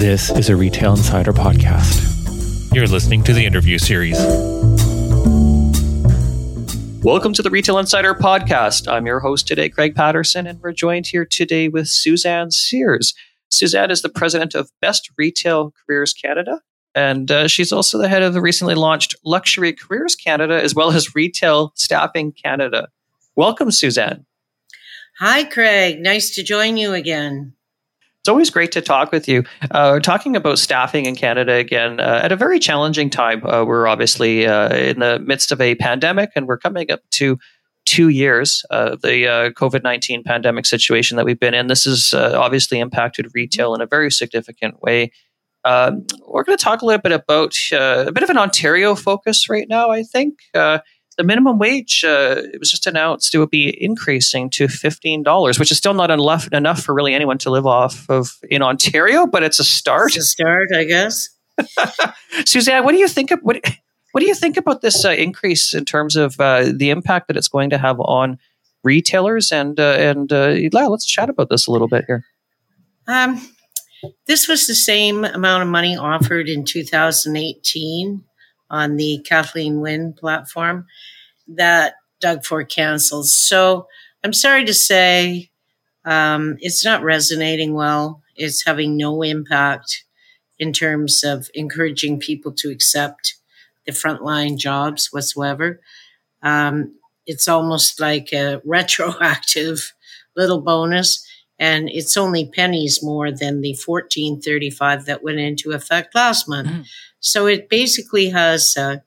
This is a Retail Insider podcast. You're listening to the interview series. Welcome to the Retail Insider podcast. I'm your host today, Craig Patterson, and we're joined here today with Suzanne Sears. Suzanne is the president of Best Retail Careers Canada, and uh, she's also the head of the recently launched Luxury Careers Canada, as well as Retail Staffing Canada. Welcome, Suzanne. Hi, Craig. Nice to join you again. It's always great to talk with you. Uh, talking about staffing in Canada again uh, at a very challenging time. Uh, we're obviously uh, in the midst of a pandemic, and we're coming up to two years of the uh, COVID 19 pandemic situation that we've been in. This has uh, obviously impacted retail in a very significant way. Um, we're going to talk a little bit about a bit of an Ontario focus right now, I think the minimum wage uh, it was just announced it would be increasing to fifteen dollars, which is still not enough enough for really anyone to live off of in Ontario, but it's a start. It's a start, I guess. Suzanne, what do you think of what? What do you think about this uh, increase in terms of uh, the impact that it's going to have on retailers? And uh, and uh, let's chat about this a little bit here. Um, this was the same amount of money offered in 2018 on the Kathleen Wynne platform that Doug Ford cancels. So I'm sorry to say um, it's not resonating well. It's having no impact in terms of encouraging people to accept the frontline jobs whatsoever. Um, it's almost like a retroactive little bonus, and it's only pennies more than the 1435 that went into effect last month. Mm. So it basically has a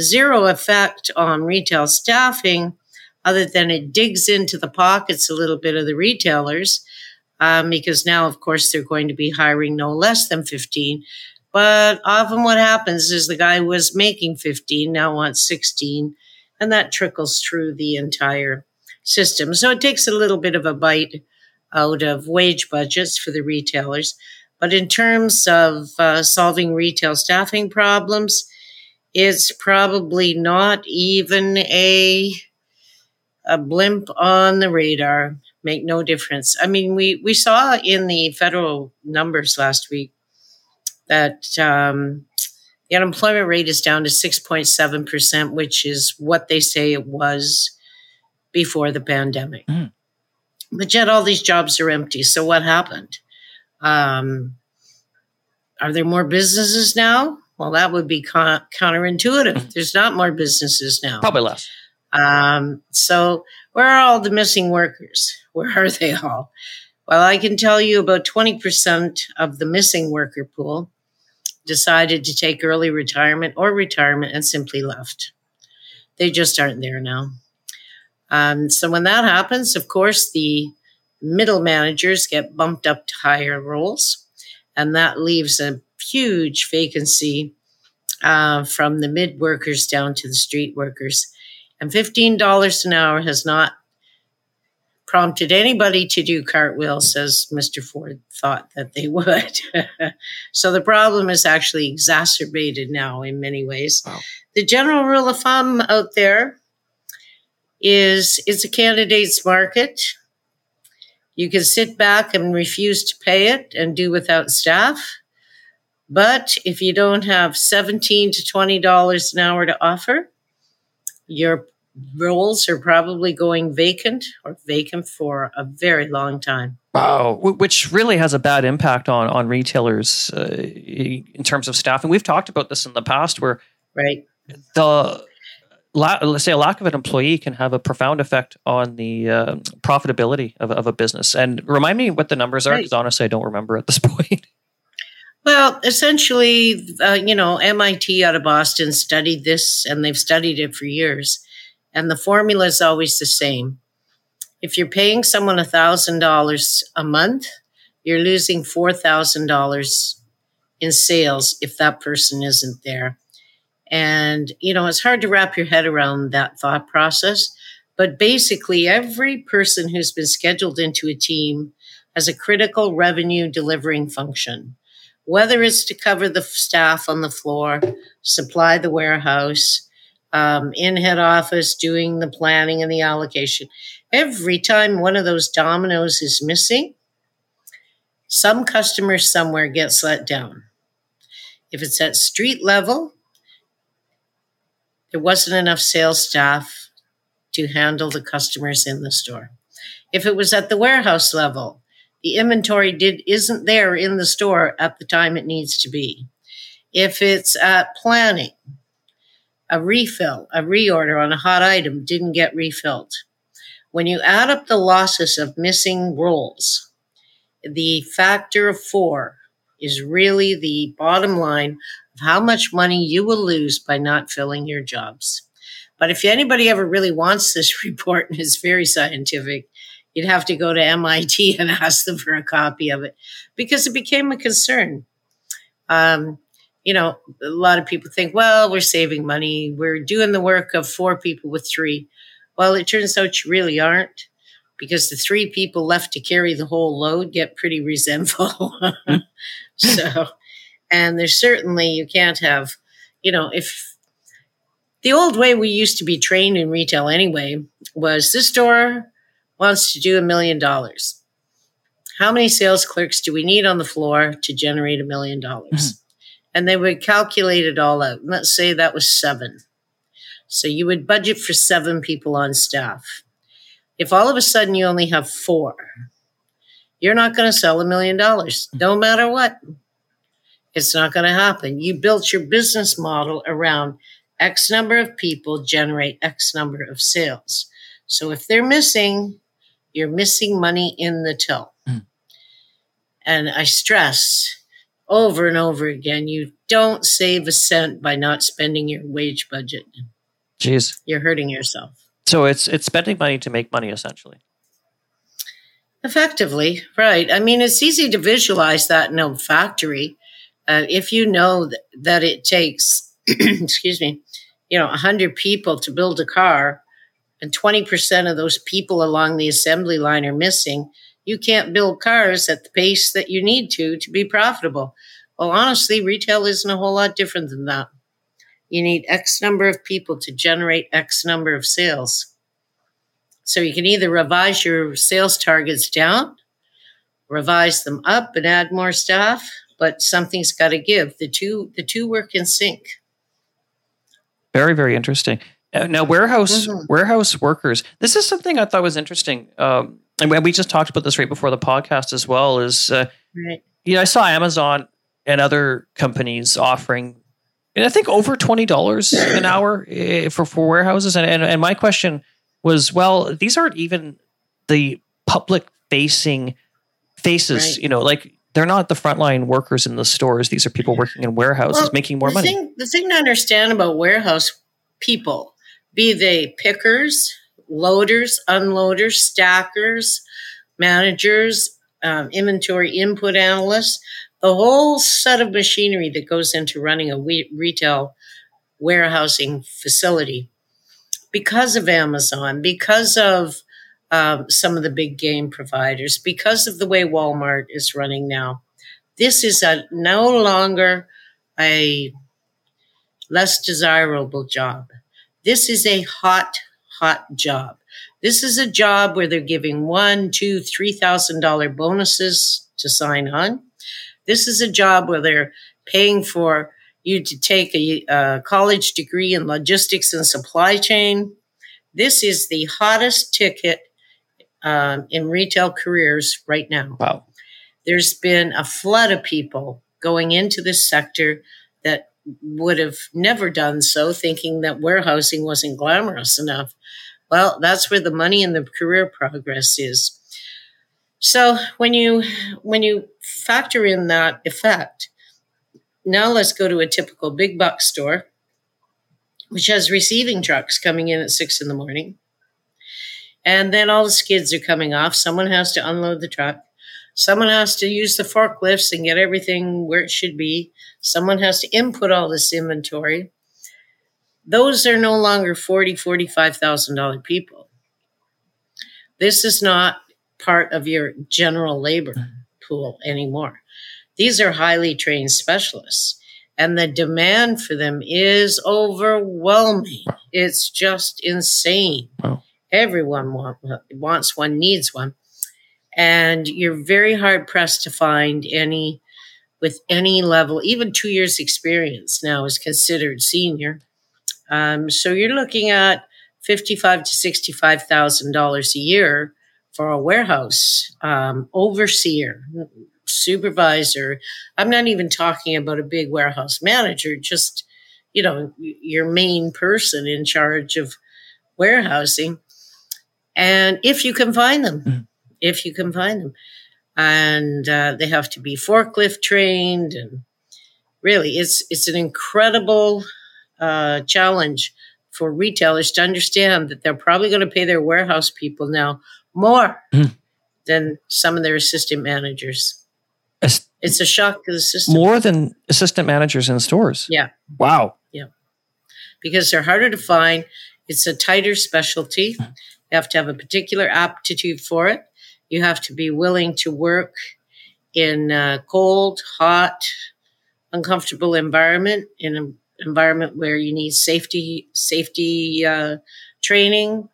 zero effect on retail staffing, other than it digs into the pockets a little bit of the retailers, um, because now, of course, they're going to be hiring no less than 15. But often what happens is the guy who was making 15 now wants 16, and that trickles through the entire system. So it takes a little bit of a bite out of wage budgets for the retailers. But in terms of uh, solving retail staffing problems, it's probably not even a a blimp on the radar. Make no difference. I mean, we we saw in the federal numbers last week that um, the unemployment rate is down to six point seven percent, which is what they say it was before the pandemic. Mm. But yet, all these jobs are empty. So, what happened? Um, are there more businesses now? Well, that would be con- counterintuitive. Mm-hmm. There's not more businesses now. Probably less. Um, so, where are all the missing workers? Where are they all? Well, I can tell you about 20% of the missing worker pool decided to take early retirement or retirement and simply left. They just aren't there now. Um, so, when that happens, of course, the middle managers get bumped up to higher roles, and that leaves a huge vacancy uh, from the mid workers down to the street workers. And $15 an hour has not prompted anybody to do cartwheels, as Mr. Ford thought that they would. so the problem is actually exacerbated now in many ways. Wow. The general rule of thumb out there is it's a candidate's market. You can sit back and refuse to pay it and do without staff. But if you don't have 17 to $20 an hour to offer, your roles are probably going vacant or vacant for a very long time. Wow, which really has a bad impact on on retailers uh, in terms of staffing. We've talked about this in the past, where right the la- let's say a lack of an employee can have a profound effect on the uh, profitability of, of, a business. And remind me what the numbers are, because right. honestly, I don't remember at this point. Well, essentially, uh, you know, MIT out of Boston studied this, and they've studied it for years. And the formula is always the same. If you're paying someone $1,000 a month, you're losing $4,000 in sales if that person isn't there. And, you know, it's hard to wrap your head around that thought process. But basically, every person who's been scheduled into a team has a critical revenue delivering function, whether it's to cover the staff on the floor, supply the warehouse, um, in head office, doing the planning and the allocation. Every time one of those dominoes is missing, Some customer somewhere gets let down. If it's at street level, there wasn't enough sales staff to handle the customers in the store. If it was at the warehouse level, the inventory did isn't there in the store at the time it needs to be. If it's at planning, a refill, a reorder on a hot item didn't get refilled. When you add up the losses of missing rolls, the factor of four is really the bottom line of how much money you will lose by not filling your jobs. But if anybody ever really wants this report and is very scientific, you'd have to go to MIT and ask them for a copy of it because it became a concern. Um, you know, a lot of people think, well, we're saving money. We're doing the work of four people with three. Well, it turns out you really aren't because the three people left to carry the whole load get pretty resentful. so, and there's certainly, you can't have, you know, if the old way we used to be trained in retail anyway was this store wants to do a million dollars. How many sales clerks do we need on the floor to generate a million dollars? Mm-hmm. And they would calculate it all out. Let's say that was seven. So you would budget for seven people on staff. If all of a sudden you only have four, you're not going to sell a million dollars, no matter what. It's not going to happen. You built your business model around X number of people generate X number of sales. So if they're missing, you're missing money in the till. Mm. And I stress over and over again you don't save a cent by not spending your wage budget. Jeez. You're hurting yourself. So it's it's spending money to make money essentially. Effectively, right. I mean, it's easy to visualize that in a factory. Uh, if you know th- that it takes, excuse me, you know, 100 people to build a car and 20% of those people along the assembly line are missing, you can't build cars at the pace that you need to to be profitable. Well, honestly, retail isn't a whole lot different than that. You need X number of people to generate X number of sales. So you can either revise your sales targets down, revise them up and add more staff, but something's got to give. The two the two work in sync. Very, very interesting. Uh, now, warehouse mm-hmm. warehouse workers. This is something I thought was interesting, um, and we just talked about this right before the podcast as well. Is uh, right. you know I saw Amazon and other companies offering, and I think over twenty dollars an hour eh, for for warehouses. And, and and my question was, well, these aren't even the public facing faces. Right. You know, like they're not the frontline workers in the stores. These are people working in warehouses well, making more the money. Thing, the thing to understand about warehouse people, be they pickers, loaders, unloaders, stackers, managers, um, inventory input analysts, the whole set of machinery that goes into running a we- retail warehousing facility. Because of Amazon, because of um, some of the big game providers because of the way Walmart is running now. This is a no longer a less desirable job. This is a hot, hot job. This is a job where they're giving one, two, three thousand dollar bonuses to sign on. This is a job where they're paying for you to take a, a college degree in logistics and supply chain. This is the hottest ticket um, in retail careers right now. Wow. There's been a flood of people going into this sector that would have never done so, thinking that warehousing wasn't glamorous enough. Well, that's where the money and the career progress is. So when you when you factor in that effect, now let's go to a typical big box store, which has receiving trucks coming in at six in the morning and then all the skids are coming off. Someone has to unload the truck. Someone has to use the forklifts and get everything where it should be. Someone has to input all this inventory. Those are no longer forty, forty-five thousand dollar people. This is not part of your general labor pool anymore. These are highly trained specialists, and the demand for them is overwhelming. It's just insane. Wow. Everyone want, wants one, needs one. And you're very hard pressed to find any with any level, even two years experience now is considered senior. Um, so you're looking at fifty-five to sixty-five thousand dollars a year for a warehouse um, overseer, supervisor. I'm not even talking about a big warehouse manager, just you know your main person in charge of warehousing. And if you can find them, mm-hmm. If you can find them, and uh, they have to be forklift trained, and really, it's it's an incredible uh, challenge for retailers to understand that they're probably going to pay their warehouse people now more mm. than some of their assistant managers. As, it's a shock to the system. More than assistant managers in stores. Yeah. Wow. Yeah. Because they're harder to find. It's a tighter specialty. You have to have a particular aptitude for it. You have to be willing to work in a cold, hot, uncomfortable environment in an environment where you need safety safety uh, training.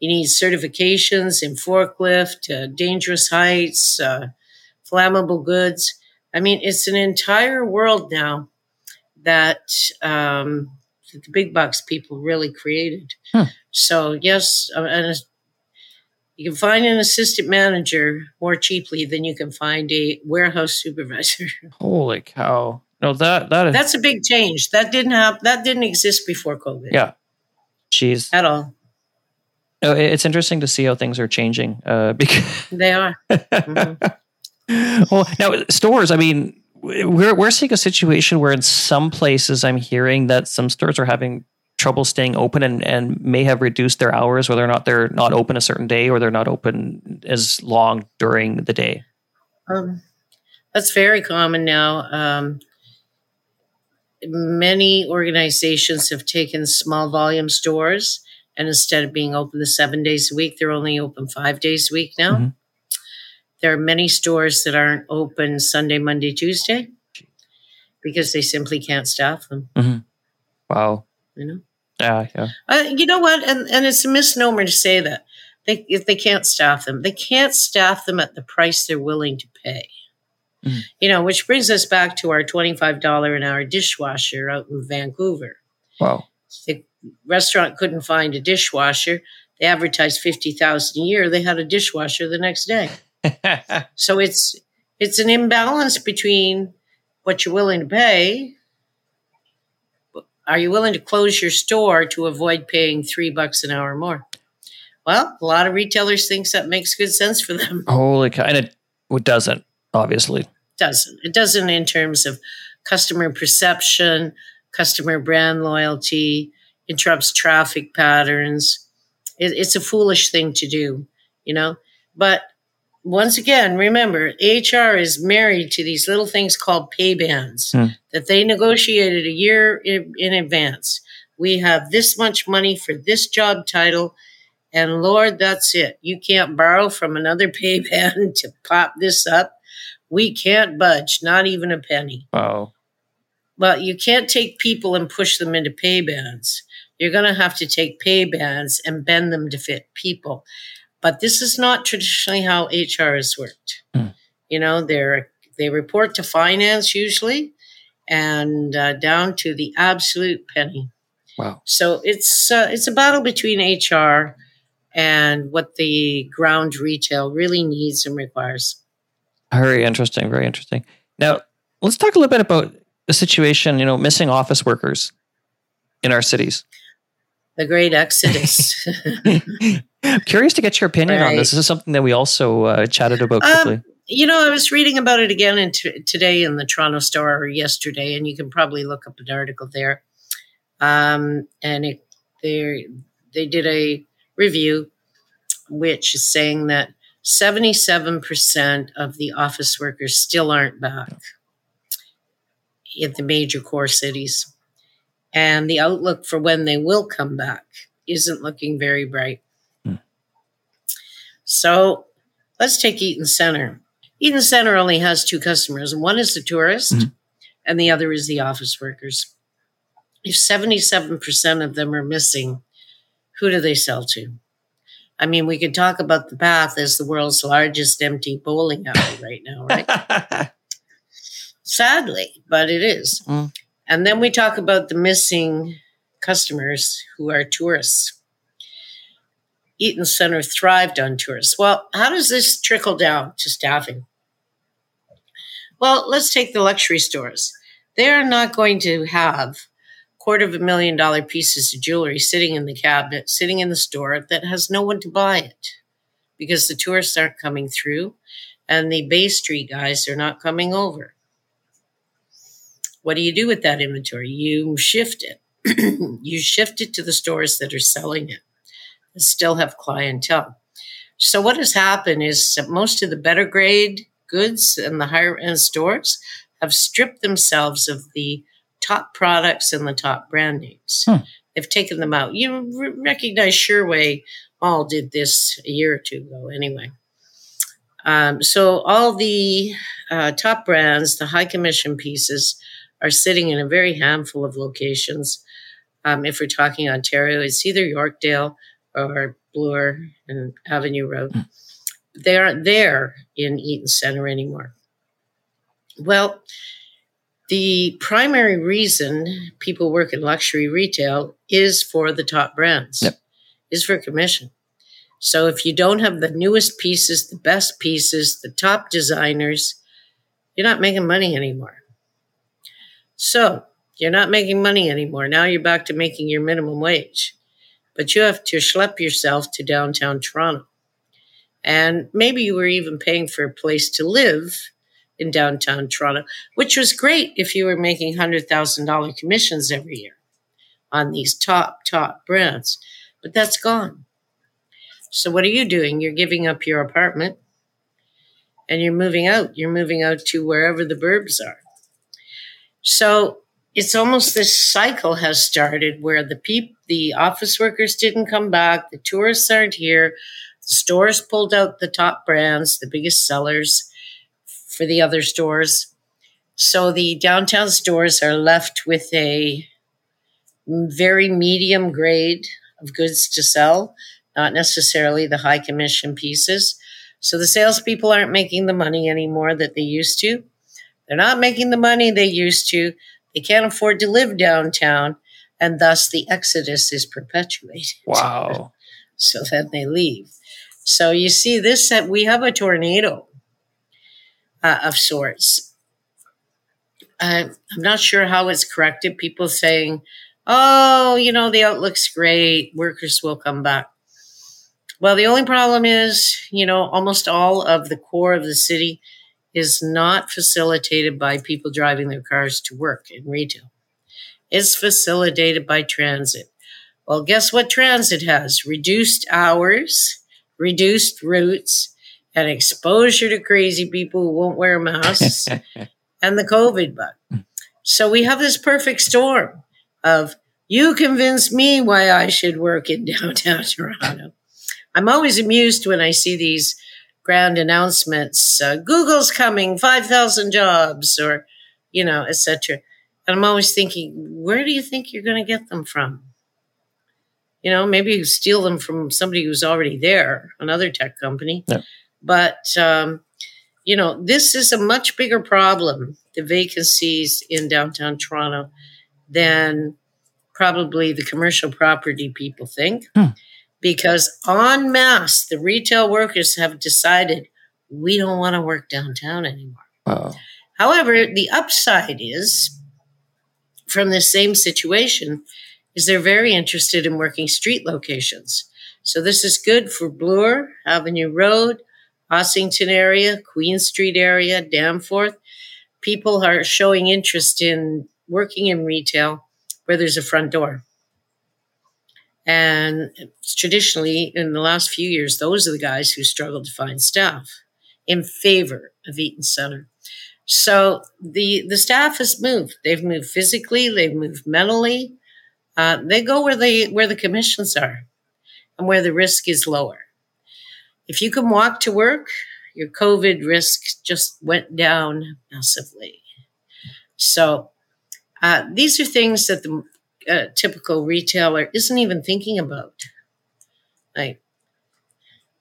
You need certifications in forklift, uh, dangerous heights, uh, flammable goods. I mean, it's an entire world now that um, the big box people really created. Huh. So yes, uh, and you can find an assistant manager more cheaply than you can find a warehouse supervisor. Holy cow! No, that that is, that's a big change. That didn't have that didn't exist before COVID. Yeah, jeez, at all. Oh, it's interesting to see how things are changing. Uh, because they are. Mm-hmm. well, now stores. I mean, we're we're seeing a situation where in some places I'm hearing that some stores are having trouble staying open and, and may have reduced their hours, whether or not they're not open a certain day or they're not open as long during the day. Um, that's very common now. Um, many organizations have taken small volume stores and instead of being open the seven days a week, they're only open five days a week now. Mm-hmm. There are many stores that aren't open Sunday, Monday, Tuesday because they simply can't staff them. Mm-hmm. Wow. You know? Yeah, yeah. Uh, you know what? And, and it's a misnomer to say that. They, if they can't staff them, they can't staff them at the price they're willing to pay. Mm. You know, which brings us back to our $25 an hour dishwasher out in Vancouver. Wow. The restaurant couldn't find a dishwasher. They advertised 50,000 a year. They had a dishwasher the next day. so it's it's an imbalance between what you're willing to pay. Are you willing to close your store to avoid paying three bucks an hour more? Well, a lot of retailers thinks that makes good sense for them. Holy cow! And it, it doesn't, obviously. Doesn't it doesn't in terms of customer perception, customer brand loyalty, interrupts traffic patterns. It, it's a foolish thing to do, you know. But once again, remember, HR is married to these little things called pay bands hmm. that they negotiated a year in, in advance. We have this much money for this job title. And Lord, that's it. You can't borrow from another pay band to pop this up. We can't budge, not even a penny. Oh. Well, you can't take people and push them into pay bands. You're going to have to take pay bands and bend them to fit people. But this is not traditionally how HR has worked. Mm. You know, they're they report to finance usually, and uh, down to the absolute penny. Wow! So it's uh, it's a battle between HR and what the ground retail really needs and requires. Very interesting. Very interesting. Now let's talk a little bit about the situation. You know, missing office workers in our cities the great exodus. Curious to get your opinion right. on this. This is something that we also uh, chatted about um, quickly. Um, you know, I was reading about it again in t- today in the Toronto Star or yesterday, and you can probably look up an article there. Um, and it, they they did a review, which is saying that seventy seven percent of the office workers still aren't back in the major core cities and the outlook for when they will come back isn't looking very bright. Mm. So let's take Eaton Center. Eaton Center only has two customers, and one is the tourist, mm-hmm. and the other is the office workers. If 77% of them are missing, who do they sell to? I mean, we could talk about the path as the world's largest empty bowling alley right now, right? Sadly, but it is. Mm. And then we talk about the missing customers who are tourists. Eaton Center thrived on tourists. Well, how does this trickle down to staffing? Well, let's take the luxury stores. They're not going to have quarter of a million dollar pieces of jewelry sitting in the cabinet, sitting in the store that has no one to buy it because the tourists aren't coming through and the Bay Street guys are not coming over. What do you do with that inventory? You shift it. you shift it to the stores that are selling it and still have clientele. So what has happened is that most of the better grade goods and the higher end stores have stripped themselves of the top products and the top brand names. Hmm. They've taken them out. You re- recognize Sherway all did this a year or two ago anyway. Um, so all the uh, top brands, the high commission pieces, are sitting in a very handful of locations. Um, if we're talking Ontario, it's either Yorkdale or Bloor and Avenue Road. They aren't there in Eaton Center anymore. Well, the primary reason people work in luxury retail is for the top brands, Yep. is for commission. So if you don't have the newest pieces, the best pieces, the top designers, you're not making money anymore. So you're not making money anymore. Now you're back to making your minimum wage, but you have to schlep yourself to downtown Toronto. And maybe you were even paying for a place to live in downtown Toronto, which was great if you were making $100,000 commissions every year on these top, top brands. But that's gone. So what are you doing? You're giving up your apartment and you're moving out. You're moving out to wherever the burbs are. So it's almost this cycle has started where the peop- the office workers didn't come back, the tourists aren't here, the stores pulled out the top brands, the biggest sellers for the other stores. So the downtown stores are left with a very medium grade of goods to sell, not necessarily the high commission pieces. So the salespeople aren't making the money anymore that they used to. They're not making the money they used to. They can't afford to live downtown, and thus the exodus is perpetuated. Wow. So then they leave. So you see this that we have a tornado uh, of sorts. Uh, I'm not sure how it's corrected. People saying, "Oh, you know, the outlook's great. Workers will come back." Well, the only problem is, you know, almost all of the core of the city is not facilitated by people driving their cars to work in retail. It's facilitated by transit. Well, guess what transit has? Reduced hours, reduced routes, and exposure to crazy people who won't wear masks and the COVID bug. So we have this perfect storm of you convince me why I should work in downtown Toronto. I'm always amused when I see these grand announcements uh, Google's coming, 5,000 jobs, or, you know, etc. And I'm always thinking, where do you think you're going to get them from? You know, maybe you steal them from somebody who's already there, another tech company. Yeah. But, um, you know, this is a much bigger problem, the vacancies in downtown Toronto, than probably the commercial property people think. Hmm. Because en masse, the retail workers have decided we don't want to work downtown anymore. Wow. However, the upside is from the same situation is they're very interested in working street locations. So this is good for Bloor, Avenue Road, Ossington area, Queen Street area, Danforth. People are showing interest in working in retail where there's a front door. And traditionally, in the last few years, those are the guys who struggled to find staff in favor of Eaton Center. So the the staff has moved. They've moved physically. They've moved mentally. Uh, they go where they where the commissions are, and where the risk is lower. If you can walk to work, your COVID risk just went down massively. So uh, these are things that the uh, typical retailer isn't even thinking about. Like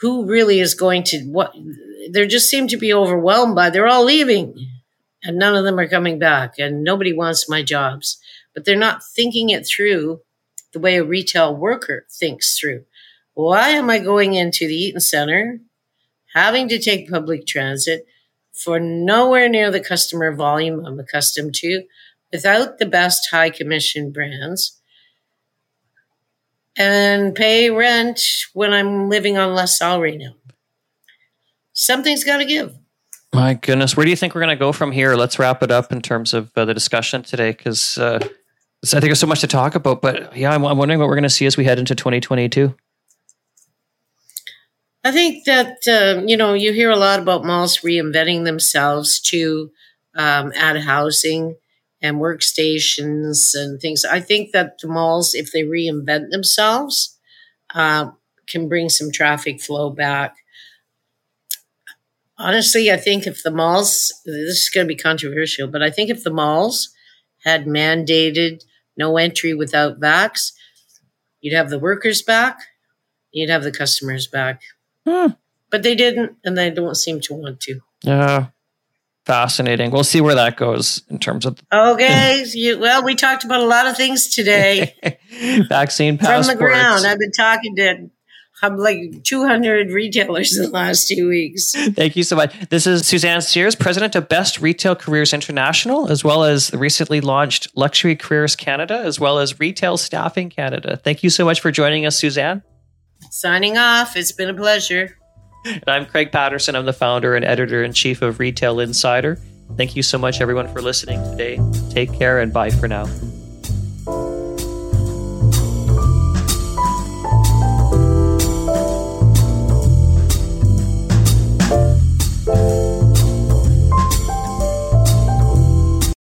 who really is going to what? They just seem to be overwhelmed by. They're all leaving, and none of them are coming back, and nobody wants my jobs. But they're not thinking it through the way a retail worker thinks through. Why am I going into the Eaton Center, having to take public transit for nowhere near the customer volume I'm accustomed to, without the best high commission brands? and pay rent when I'm living on less salary now. Something's got to give. My goodness, where do you think we're going to go from here? Let's wrap it up in terms of uh, the discussion today, because uh, I think there's so much to talk about. But yeah, I'm, I'm wondering what we're going to see as we head into 2022. I think that uh, you know you hear a lot about malls reinventing themselves to um, add housing and workstations and things. I think that the malls, if they reinvent themselves, uh, can bring some traffic flow back. Honestly, I think if the malls, this is going to be controversial, but I think if the malls had mandated no entry without vax, you'd have the workers back, you'd have the customers back. Hmm. But they didn't, and they don't seem to want to. Yeah fascinating. We'll see where that goes in terms of. Okay. you, well, we talked about a lot of things today. Vaccine passports. From the ground. I've been talking to I'm like 200 retailers in the last two weeks. Thank you so much. This is Suzanne Sears, president of Best Retail Careers International, as well as the recently launched Luxury Careers Canada, as well as Retail Staffing Canada. Thank you so much for joining us, Suzanne. Signing off. It's been a pleasure. And I'm Craig Patterson. I'm the founder and editor in chief of Retail Insider. Thank you so much, everyone, for listening today. Take care and bye for now.